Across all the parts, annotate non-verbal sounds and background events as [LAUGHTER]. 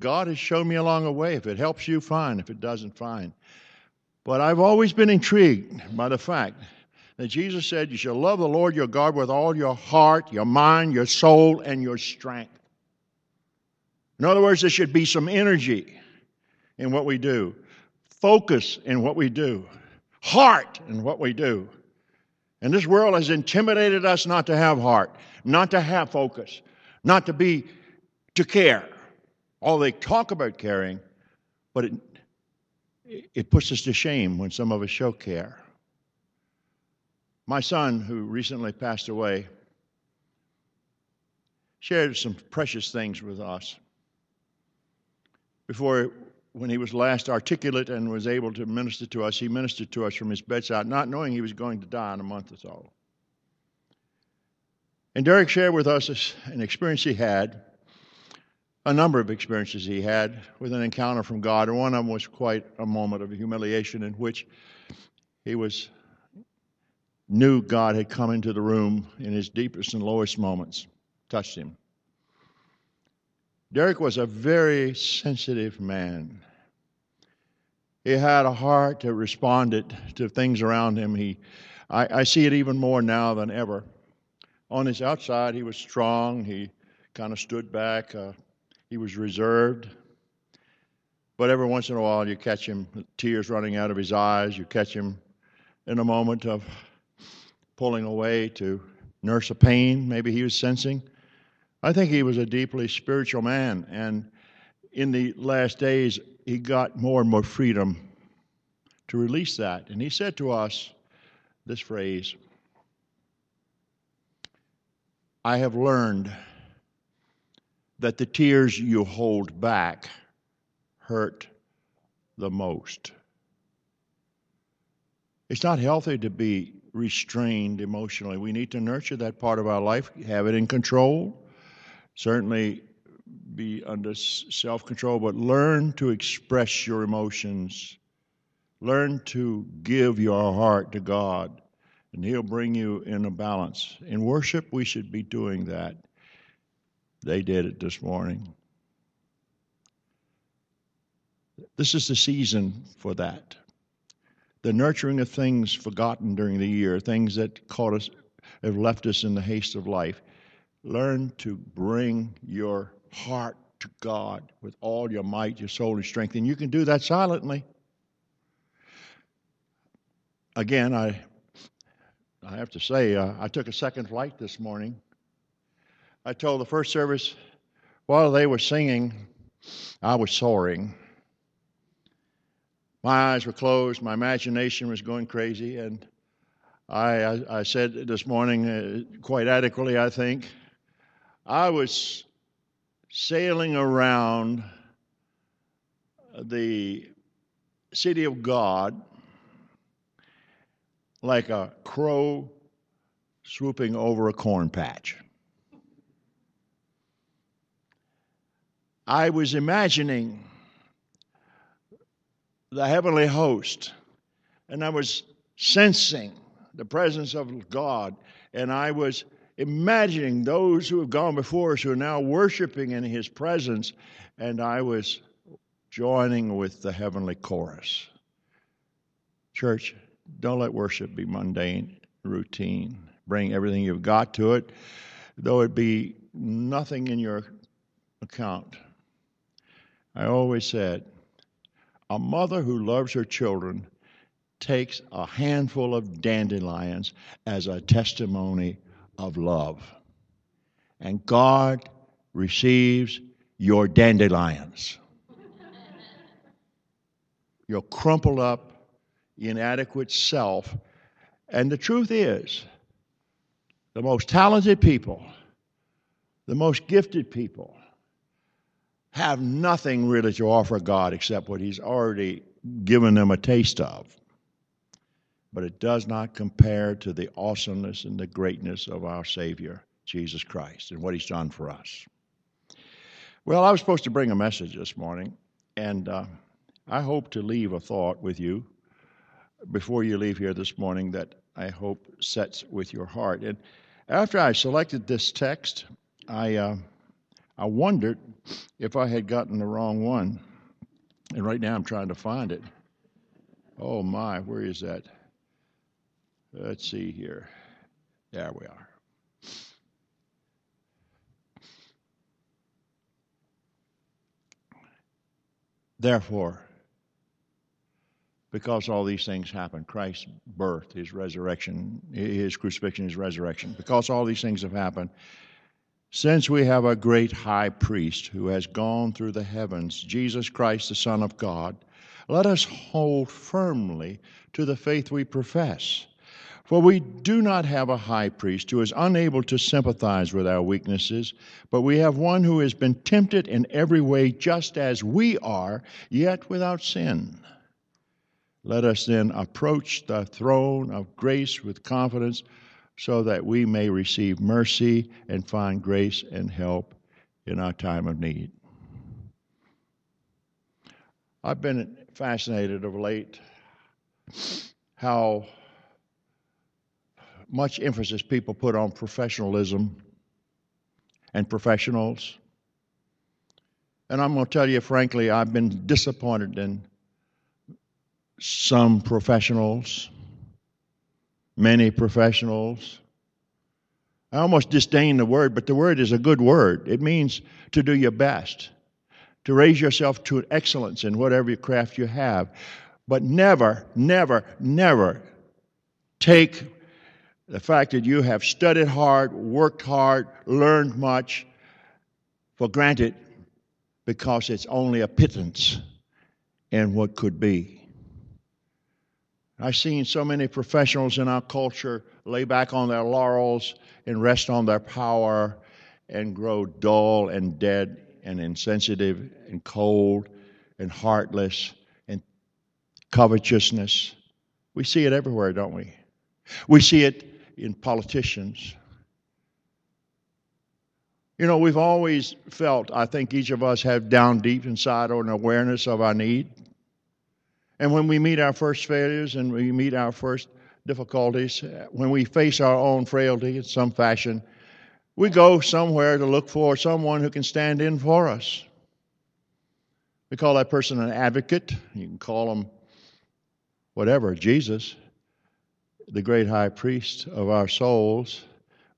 God has shown me along the way. If it helps you, fine. If it doesn't, fine. But I've always been intrigued by the fact that Jesus said, You shall love the Lord your God with all your heart, your mind, your soul, and your strength. In other words, there should be some energy in what we do, focus in what we do, heart in what we do. And this world has intimidated us not to have heart, not to have focus, not to be, to care. All they talk about caring, but it, it puts us to shame when some of us show care. My son, who recently passed away, shared some precious things with us. Before, when he was last articulate and was able to minister to us, he ministered to us from his bedside, not knowing he was going to die in a month or so. And Derek shared with us an experience he had a number of experiences he had with an encounter from God, and one of them was quite a moment of humiliation in which he was knew God had come into the room in his deepest and lowest moments, touched him. Derek was a very sensitive man. He had a heart that responded to things around him. He, I, I see it even more now than ever. On his outside, he was strong. He kind of stood back. Uh, he was reserved. But every once in a while, you catch him, tears running out of his eyes. You catch him in a moment of pulling away to nurse a pain maybe he was sensing. I think he was a deeply spiritual man, and in the last days, he got more and more freedom to release that. And he said to us this phrase I have learned that the tears you hold back hurt the most. It's not healthy to be restrained emotionally. We need to nurture that part of our life, have it in control, certainly be under self control, but learn to express your emotions. Learn to give your heart to God, and He'll bring you in a balance. In worship, we should be doing that. They did it this morning. This is the season for that. The nurturing of things forgotten during the year, things that caught us, have left us in the haste of life. Learn to bring your heart to God with all your might, your soul, and strength. And you can do that silently. Again, I, I have to say, uh, I took a second flight this morning I told the first service while they were singing, I was soaring. My eyes were closed, my imagination was going crazy, and I, I, I said this morning, uh, quite adequately, I think, I was sailing around the city of God like a crow swooping over a corn patch. I was imagining the heavenly host, and I was sensing the presence of God, and I was imagining those who have gone before us who are now worshiping in His presence, and I was joining with the heavenly chorus. Church, don't let worship be mundane, routine. Bring everything you've got to it, though it be nothing in your account. I always said, a mother who loves her children takes a handful of dandelions as a testimony of love. And God receives your dandelions. your crumpled up, inadequate self. And the truth is, the most talented people, the most gifted people, have nothing really to offer God except what He's already given them a taste of. But it does not compare to the awesomeness and the greatness of our Savior, Jesus Christ, and what He's done for us. Well, I was supposed to bring a message this morning, and uh, I hope to leave a thought with you before you leave here this morning that I hope sets with your heart. And after I selected this text, I. Uh, I wondered if I had gotten the wrong one. And right now I'm trying to find it. Oh my, where is that? Let's see here. There we are. Therefore, because all these things happen Christ's birth, his resurrection, his crucifixion, his resurrection because all these things have happened, since we have a great high priest who has gone through the heavens, Jesus Christ, the Son of God, let us hold firmly to the faith we profess. For we do not have a high priest who is unable to sympathize with our weaknesses, but we have one who has been tempted in every way just as we are, yet without sin. Let us then approach the throne of grace with confidence so that we may receive mercy and find grace and help in our time of need. I've been fascinated of late how much emphasis people put on professionalism and professionals. And I'm going to tell you frankly, I've been disappointed in some professionals, many professionals. I almost disdain the word, but the word is a good word. It means to do your best, to raise yourself to excellence in whatever craft you have. But never, never, never take the fact that you have studied hard, worked hard, learned much for granted because it's only a pittance in what could be. I've seen so many professionals in our culture lay back on their laurels and rest on their power and grow dull and dead and insensitive and cold and heartless and covetousness. We see it everywhere, don't we? We see it in politicians. You know, we've always felt, I think each of us have down deep inside an awareness of our need. And when we meet our first failures and we meet our first difficulties, when we face our own frailty in some fashion, we go somewhere to look for someone who can stand in for us. We call that person an advocate. You can call him whatever, Jesus the great high priest of our souls,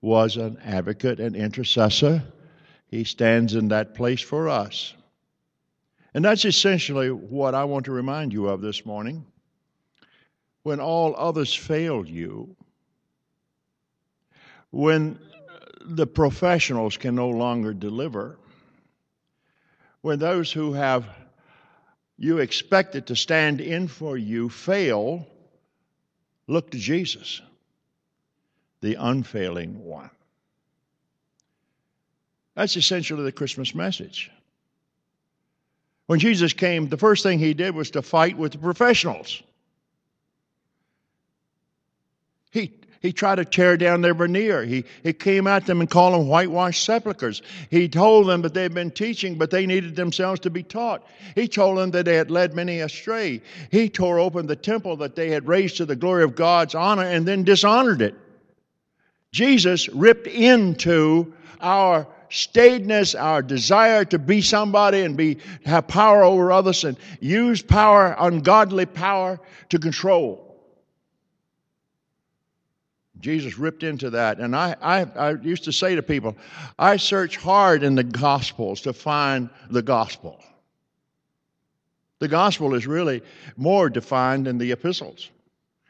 was an advocate and intercessor. He stands in that place for us. And that's essentially what I want to remind you of this morning. When all others fail you, when the professionals can no longer deliver, when those who have you expected to stand in for you fail, Look to Jesus, the unfailing one. That's essentially the Christmas message. When Jesus came, the first thing he did was to fight with the professionals. He he tried to tear down their veneer. He, he came at them and called them whitewashed sepulchres. He told them that they'd been teaching, but they needed themselves to be taught. He told them that they had led many astray. He tore open the temple that they had raised to the glory of God's honor and then dishonored it. Jesus ripped into our staidness, our desire to be somebody and be have power over others and use power, ungodly power, to control. Jesus ripped into that. And I, I, I, used to say to people, I search hard in the Gospels to find the gospel. The gospel is really more defined in the epistles,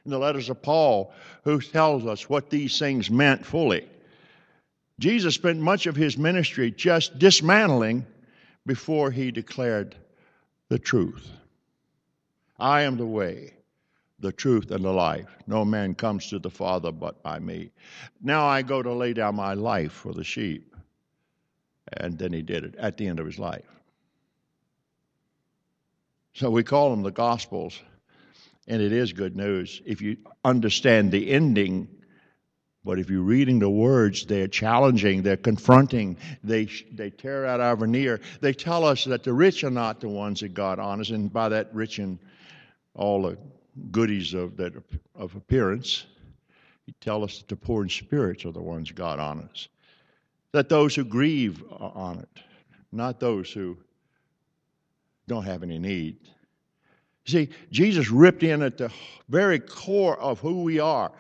in the letters of Paul, who tells us what these things meant fully. Jesus spent much of his ministry just dismantling before he declared the truth. I am the way, the truth, and the life. No man comes to the Father but by me. Now I go to lay down my life for the sheep. And then he did it at the end of his life. So we call them the Gospels, and it is good news if you understand the ending. But if you're reading the words, they're challenging, they're confronting, they, they tear out our veneer. They tell us that the rich are not the ones that God honors, and by that rich in all the goodies of that of appearance. He tell us that the poor in spirits are the ones God honors. That those who grieve are honored. not those who don't have any need. See, Jesus ripped in at the very core of who we are,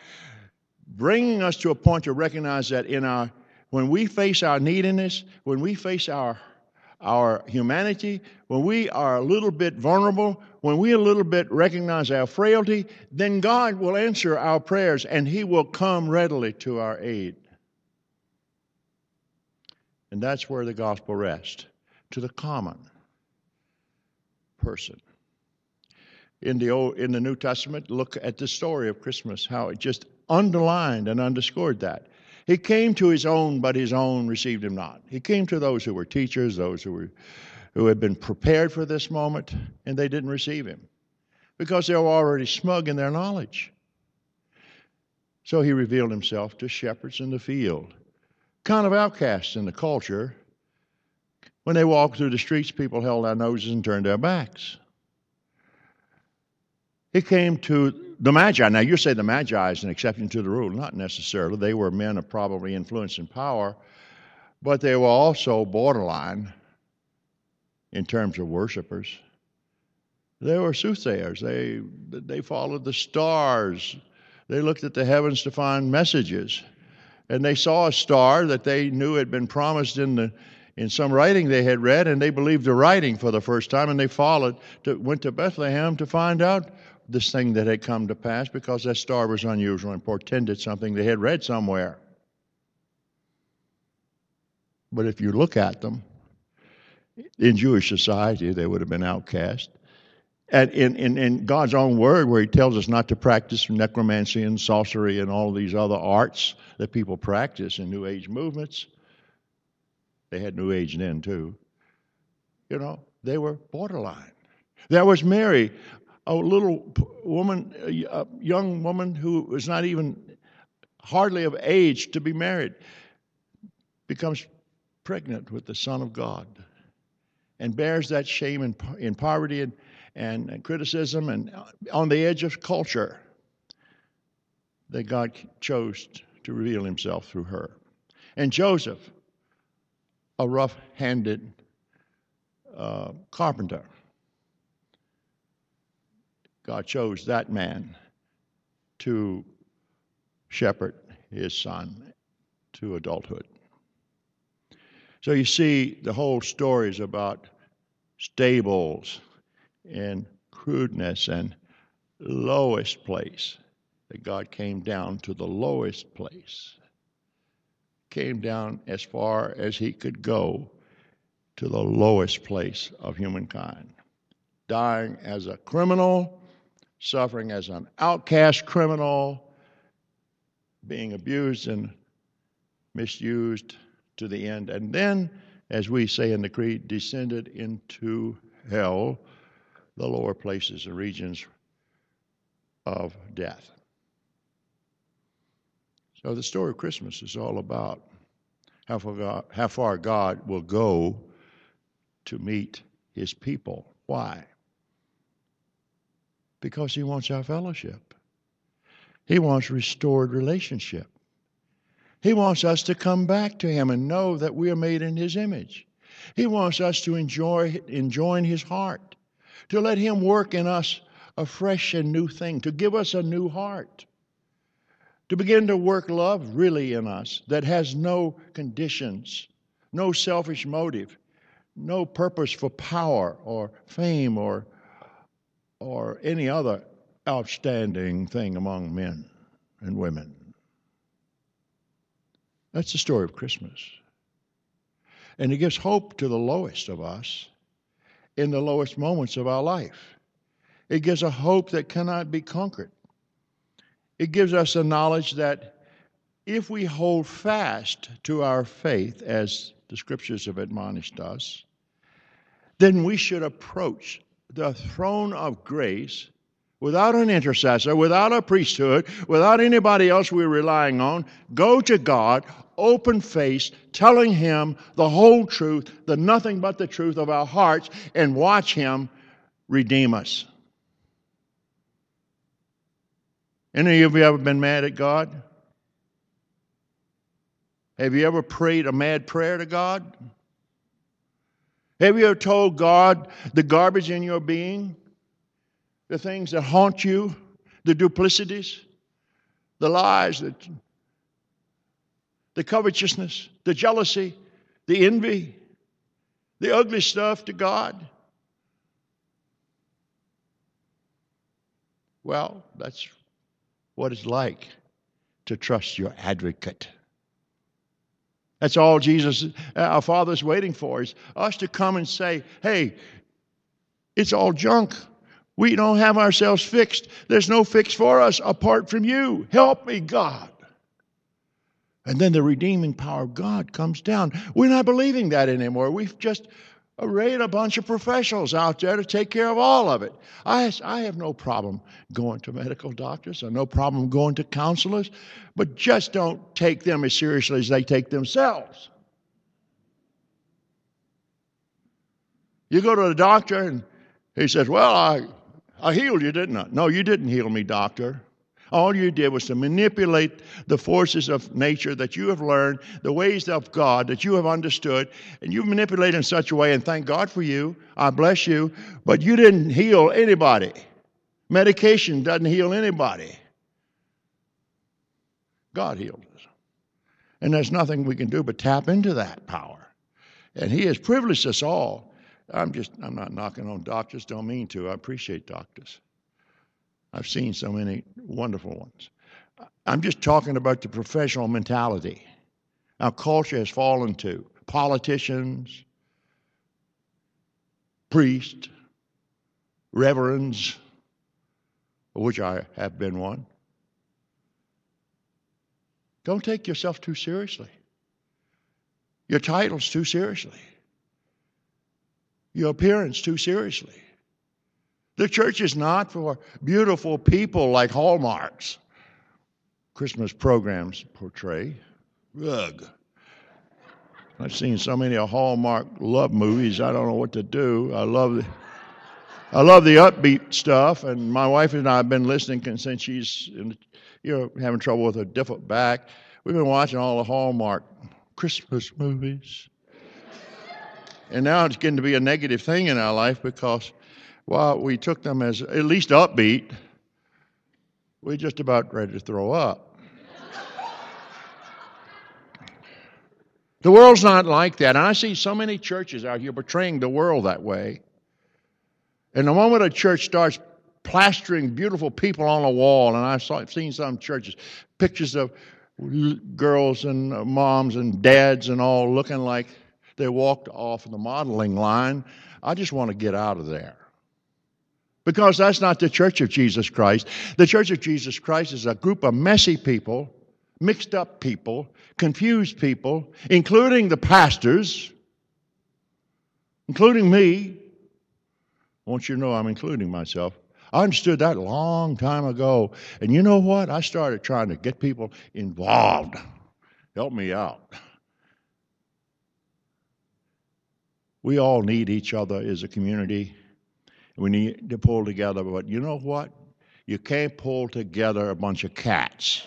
bringing us to a point to recognize that in our when we face our neediness, when we face our our humanity, when we are a little bit vulnerable, when we a little bit recognize our frailty, then God will answer our prayers and He will come readily to our aid. And that's where the gospel rests to the common person. In the, Old, in the New Testament, look at the story of Christmas, how it just underlined and underscored that. He came to his own, but his own received him not. He came to those who were teachers, those who were who had been prepared for this moment, and they didn't receive him because they were already smug in their knowledge. So he revealed himself to shepherds in the field, kind of outcasts in the culture. When they walked through the streets, people held their noses and turned their backs. He came to the Magi. Now, you say the Magi is an exception to the rule. Not necessarily. They were men of probably influence and power, but they were also borderline in terms of worshipers. They were soothsayers. They, they followed the stars. They looked at the heavens to find messages. And they saw a star that they knew had been promised in, the, in some writing they had read, and they believed the writing for the first time, and they followed, to, went to Bethlehem to find out this thing that had come to pass because that star was unusual and portended something they had read somewhere. But if you look at them, in Jewish society, they would have been outcast. And in, in, in, God's own word, where He tells us not to practice necromancy and sorcery and all these other arts that people practice in New Age movements, they had New Age then too. You know, they were borderline. There was Mary, a little woman, a young woman who was not even hardly of age to be married, becomes pregnant with the Son of God and bears that shame in, in poverty and, and, and criticism and on the edge of culture that God chose to reveal himself through her. And Joseph, a rough handed uh, carpenter, God chose that man to shepherd his son to adulthood. So you see, the whole story is about stables and crudeness and lowest place. That God came down to the lowest place, came down as far as he could go to the lowest place of humankind, dying as a criminal, suffering as an outcast criminal, being abused and misused to the end. And then, as we say in the Creed, descended into hell, the lower places and regions of death. So the story of Christmas is all about how far God, how far God will go to meet his people. Why? Because he wants our fellowship. He wants restored relationship. He wants us to come back to Him and know that we are made in His image. He wants us to enjoy, enjoy His heart, to let Him work in us a fresh and new thing, to give us a new heart, to begin to work love really in us that has no conditions, no selfish motive, no purpose for power or fame or, or any other outstanding thing among men and women. That's the story of Christmas. And it gives hope to the lowest of us in the lowest moments of our life. It gives a hope that cannot be conquered. It gives us a knowledge that if we hold fast to our faith, as the scriptures have admonished us, then we should approach the throne of grace without an intercessor, without a priesthood, without anybody else we're relying on, go to God, open faced, telling Him the whole truth, the nothing but the truth of our hearts, and watch Him redeem us. Any of you ever been mad at God? Have you ever prayed a mad prayer to God? Have you ever told God the garbage in your being? The things that haunt you, the duplicities, the lies, the, the covetousness, the jealousy, the envy, the ugly stuff to God? Well, that's what it's like to trust your advocate. That's all Jesus, uh, our Father's waiting for, is us to come and say, hey, it's all junk. We don't have ourselves fixed. There's no fix for us apart from you. Help me, God. And then the redeeming power of God comes down. We're not believing that anymore. We've just arrayed a bunch of professionals out there to take care of all of it. I, I have no problem going to medical doctors, or no problem going to counselors, but just don't take them as seriously as they take themselves. You go to the doctor and he says, Well, I, I healed you, didn't I? No, you didn't heal me, doctor. All you did was to manipulate the forces of nature that you have learned, the ways of God that you have understood, and you manipulated in such a way, and thank God for you. I bless you. But you didn't heal anybody. Medication doesn't heal anybody. God healed us. And there's nothing we can do but tap into that power. And He has privileged us all. I'm just, I'm not knocking on doctors, don't mean to. I appreciate doctors. I've seen so many wonderful ones. I'm just talking about the professional mentality our culture has fallen to. Politicians, priests, reverends, which I have been one. Don't take yourself too seriously. Your titles too seriously. Your appearance too seriously. The church is not for beautiful people like Hallmark's. Christmas programs portray. Ugh. I've seen so many Hallmark love movies. I don't know what to do. I love the, I love the upbeat stuff, and my wife and I have been listening since she's in, you know having trouble with her different back. We've been watching all the Hallmark Christmas movies, and now it's getting to be a negative thing in our life because while we took them as at least upbeat, we just about ready to throw up. the world's not like that. And I see so many churches out here portraying the world that way. And the moment a church starts plastering beautiful people on a wall, and I've, saw, I've seen some churches, pictures of girls and uh, moms and dads and all looking like they walked off the modeling line. I just want to get out of there. Because that's not the church of Jesus Christ. The church of Jesus Christ is a group of messy people, mixed up people, confused people, including the pastors, including me. I want you to know I'm including myself. I understood that a long time ago. And you know what? I started trying to get people involved. Help me out. We all need each other as a community. We need to pull together, but you know what? You can't pull together a bunch of cats.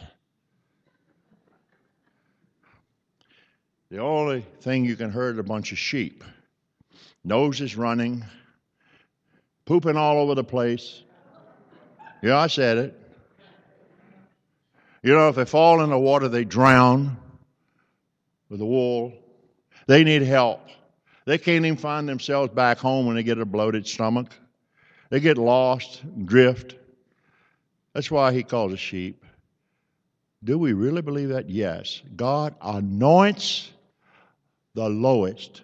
The only thing you can herd a bunch of sheep. Noses running, pooping all over the place. Yeah, I said it. You know, if they fall in the water, they drown with the wool. They need help. They can't even find themselves back home when they get a bloated stomach. They get lost, drift. That's why he calls us sheep. Do we really believe that? Yes. God anoints the lowest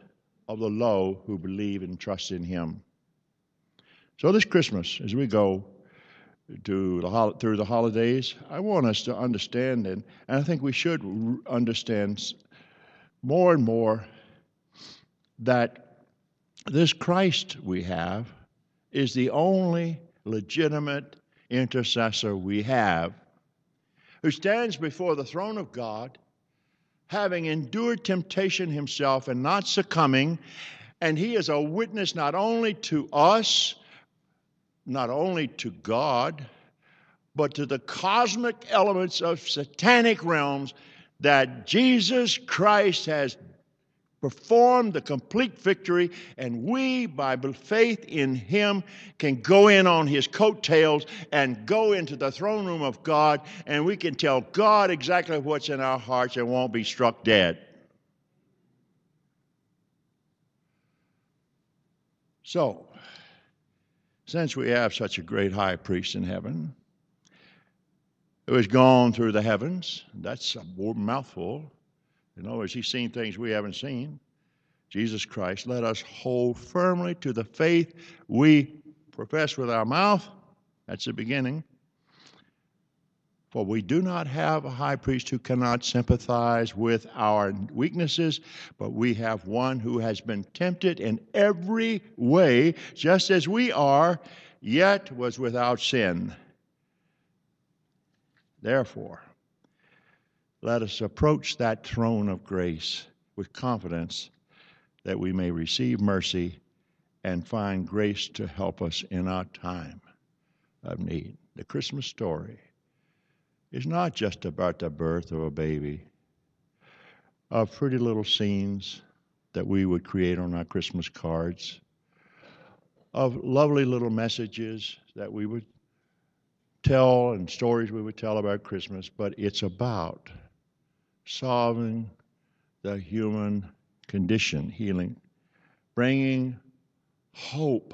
of the low who believe and trust in him. So this Christmas, as we go to the, through the holidays, I want us to understand, and, and I think we should understand more and more that this Christ we have is the only legitimate intercessor we have who stands before the throne of God, having endured temptation himself and not succumbing. And he is a witness not only to us, not only to God, but to the cosmic elements of satanic realms that Jesus Christ has performed the complete victory, and we, by faith in Him, can go in on His coattails and go into the throne room of God, and we can tell God exactly what's in our hearts and won't be struck dead. So, since we have such a great high priest in heaven, who has gone through the heavens, that's a mouthful. In other words, he's seen things we haven't seen. Jesus Christ, let us hold firmly to the faith we profess with our mouth. That's the beginning. For we do not have a high priest who cannot sympathize with our weaknesses, but we have one who has been tempted in every way, just as we are, yet was without sin. Therefore, let us approach that throne of grace with confidence that we may receive mercy and find grace to help us in our time of need. The Christmas story is not just about the birth of a baby, of pretty little scenes that we would create on our Christmas cards, of lovely little messages that we would tell and stories we would tell about Christmas, but it's about solving the human condition, healing, bringing hope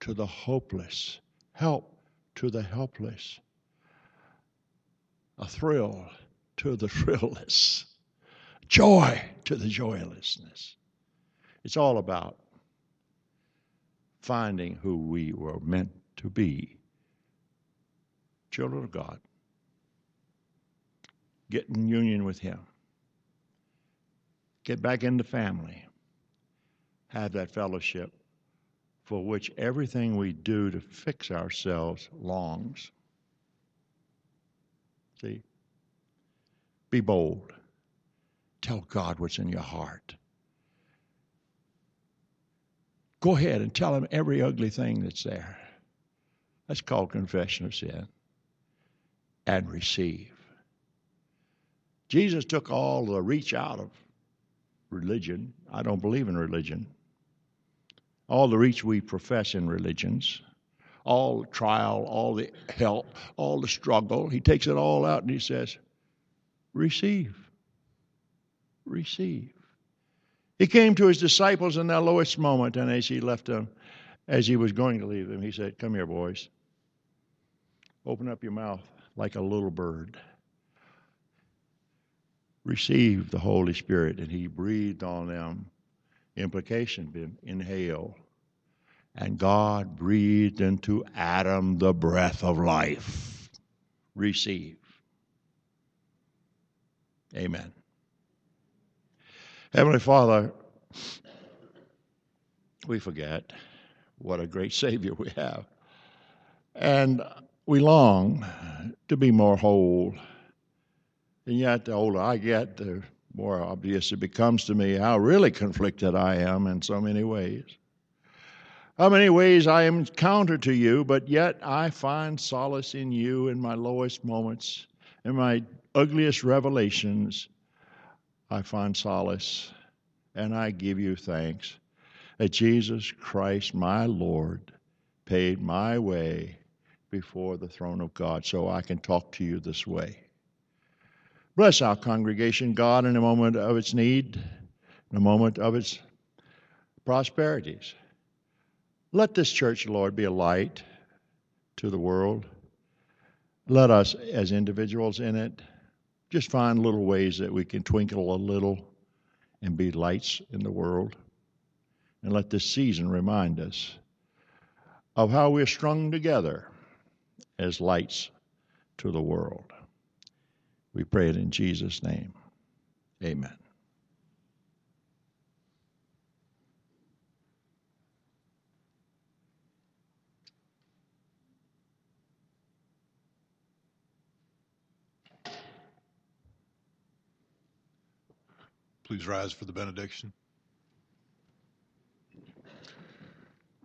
to the hopeless, help to the helpless a thrill to the [LAUGHS] thrillless, joy to the joylessness. It's all about finding who we were meant to be children of God, get in union with Him, get back into family, have that fellowship for which everything we do to fix ourselves longs. See? Be bold. Tell God what's in your heart. Go ahead and tell Him every ugly thing that's there. That's called confession of sin. And receive. Jesus took all the reach out of religion. I don't believe in religion. All the reach we profess in religions all the trial, all the help, all the struggle. He takes it all out and he says, Receive. Receive. He came to his disciples in their lowest moment, and as he left them, as he was going to leave them, he said, Come here, boys. Open up your mouth like a little bird. Receive the Holy Spirit. And he breathed on them. Implication, inhale and God breathed into Adam the breath of life. Receive. Amen. Heavenly Father, we forget what a great [LAUGHS] Savior we have. And we long to be more whole. And yet, the older I get, the more obvious it becomes to me how really conflicted I am in so many ways how many ways I am counter to you, but yet I find solace in you in my lowest moments, in my ugliest revelations. I find solace, and I give you thanks that Jesus Christ, my Lord, paid my way before the throne of God so I can talk to you this way. Bless our congregation, God, in a moment of its need, in a moment of its prosperities. Let this church, Lord, be a light to the world. Let us, as individuals in it, just find little ways that we can twinkle a little and be lights in the world. And let this season remind us of how we're strung together as lights to the world. We pray it in Jesus' name. Amen. Please rise for the benediction.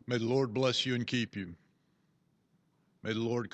May the Lord bless you and keep you. May the Lord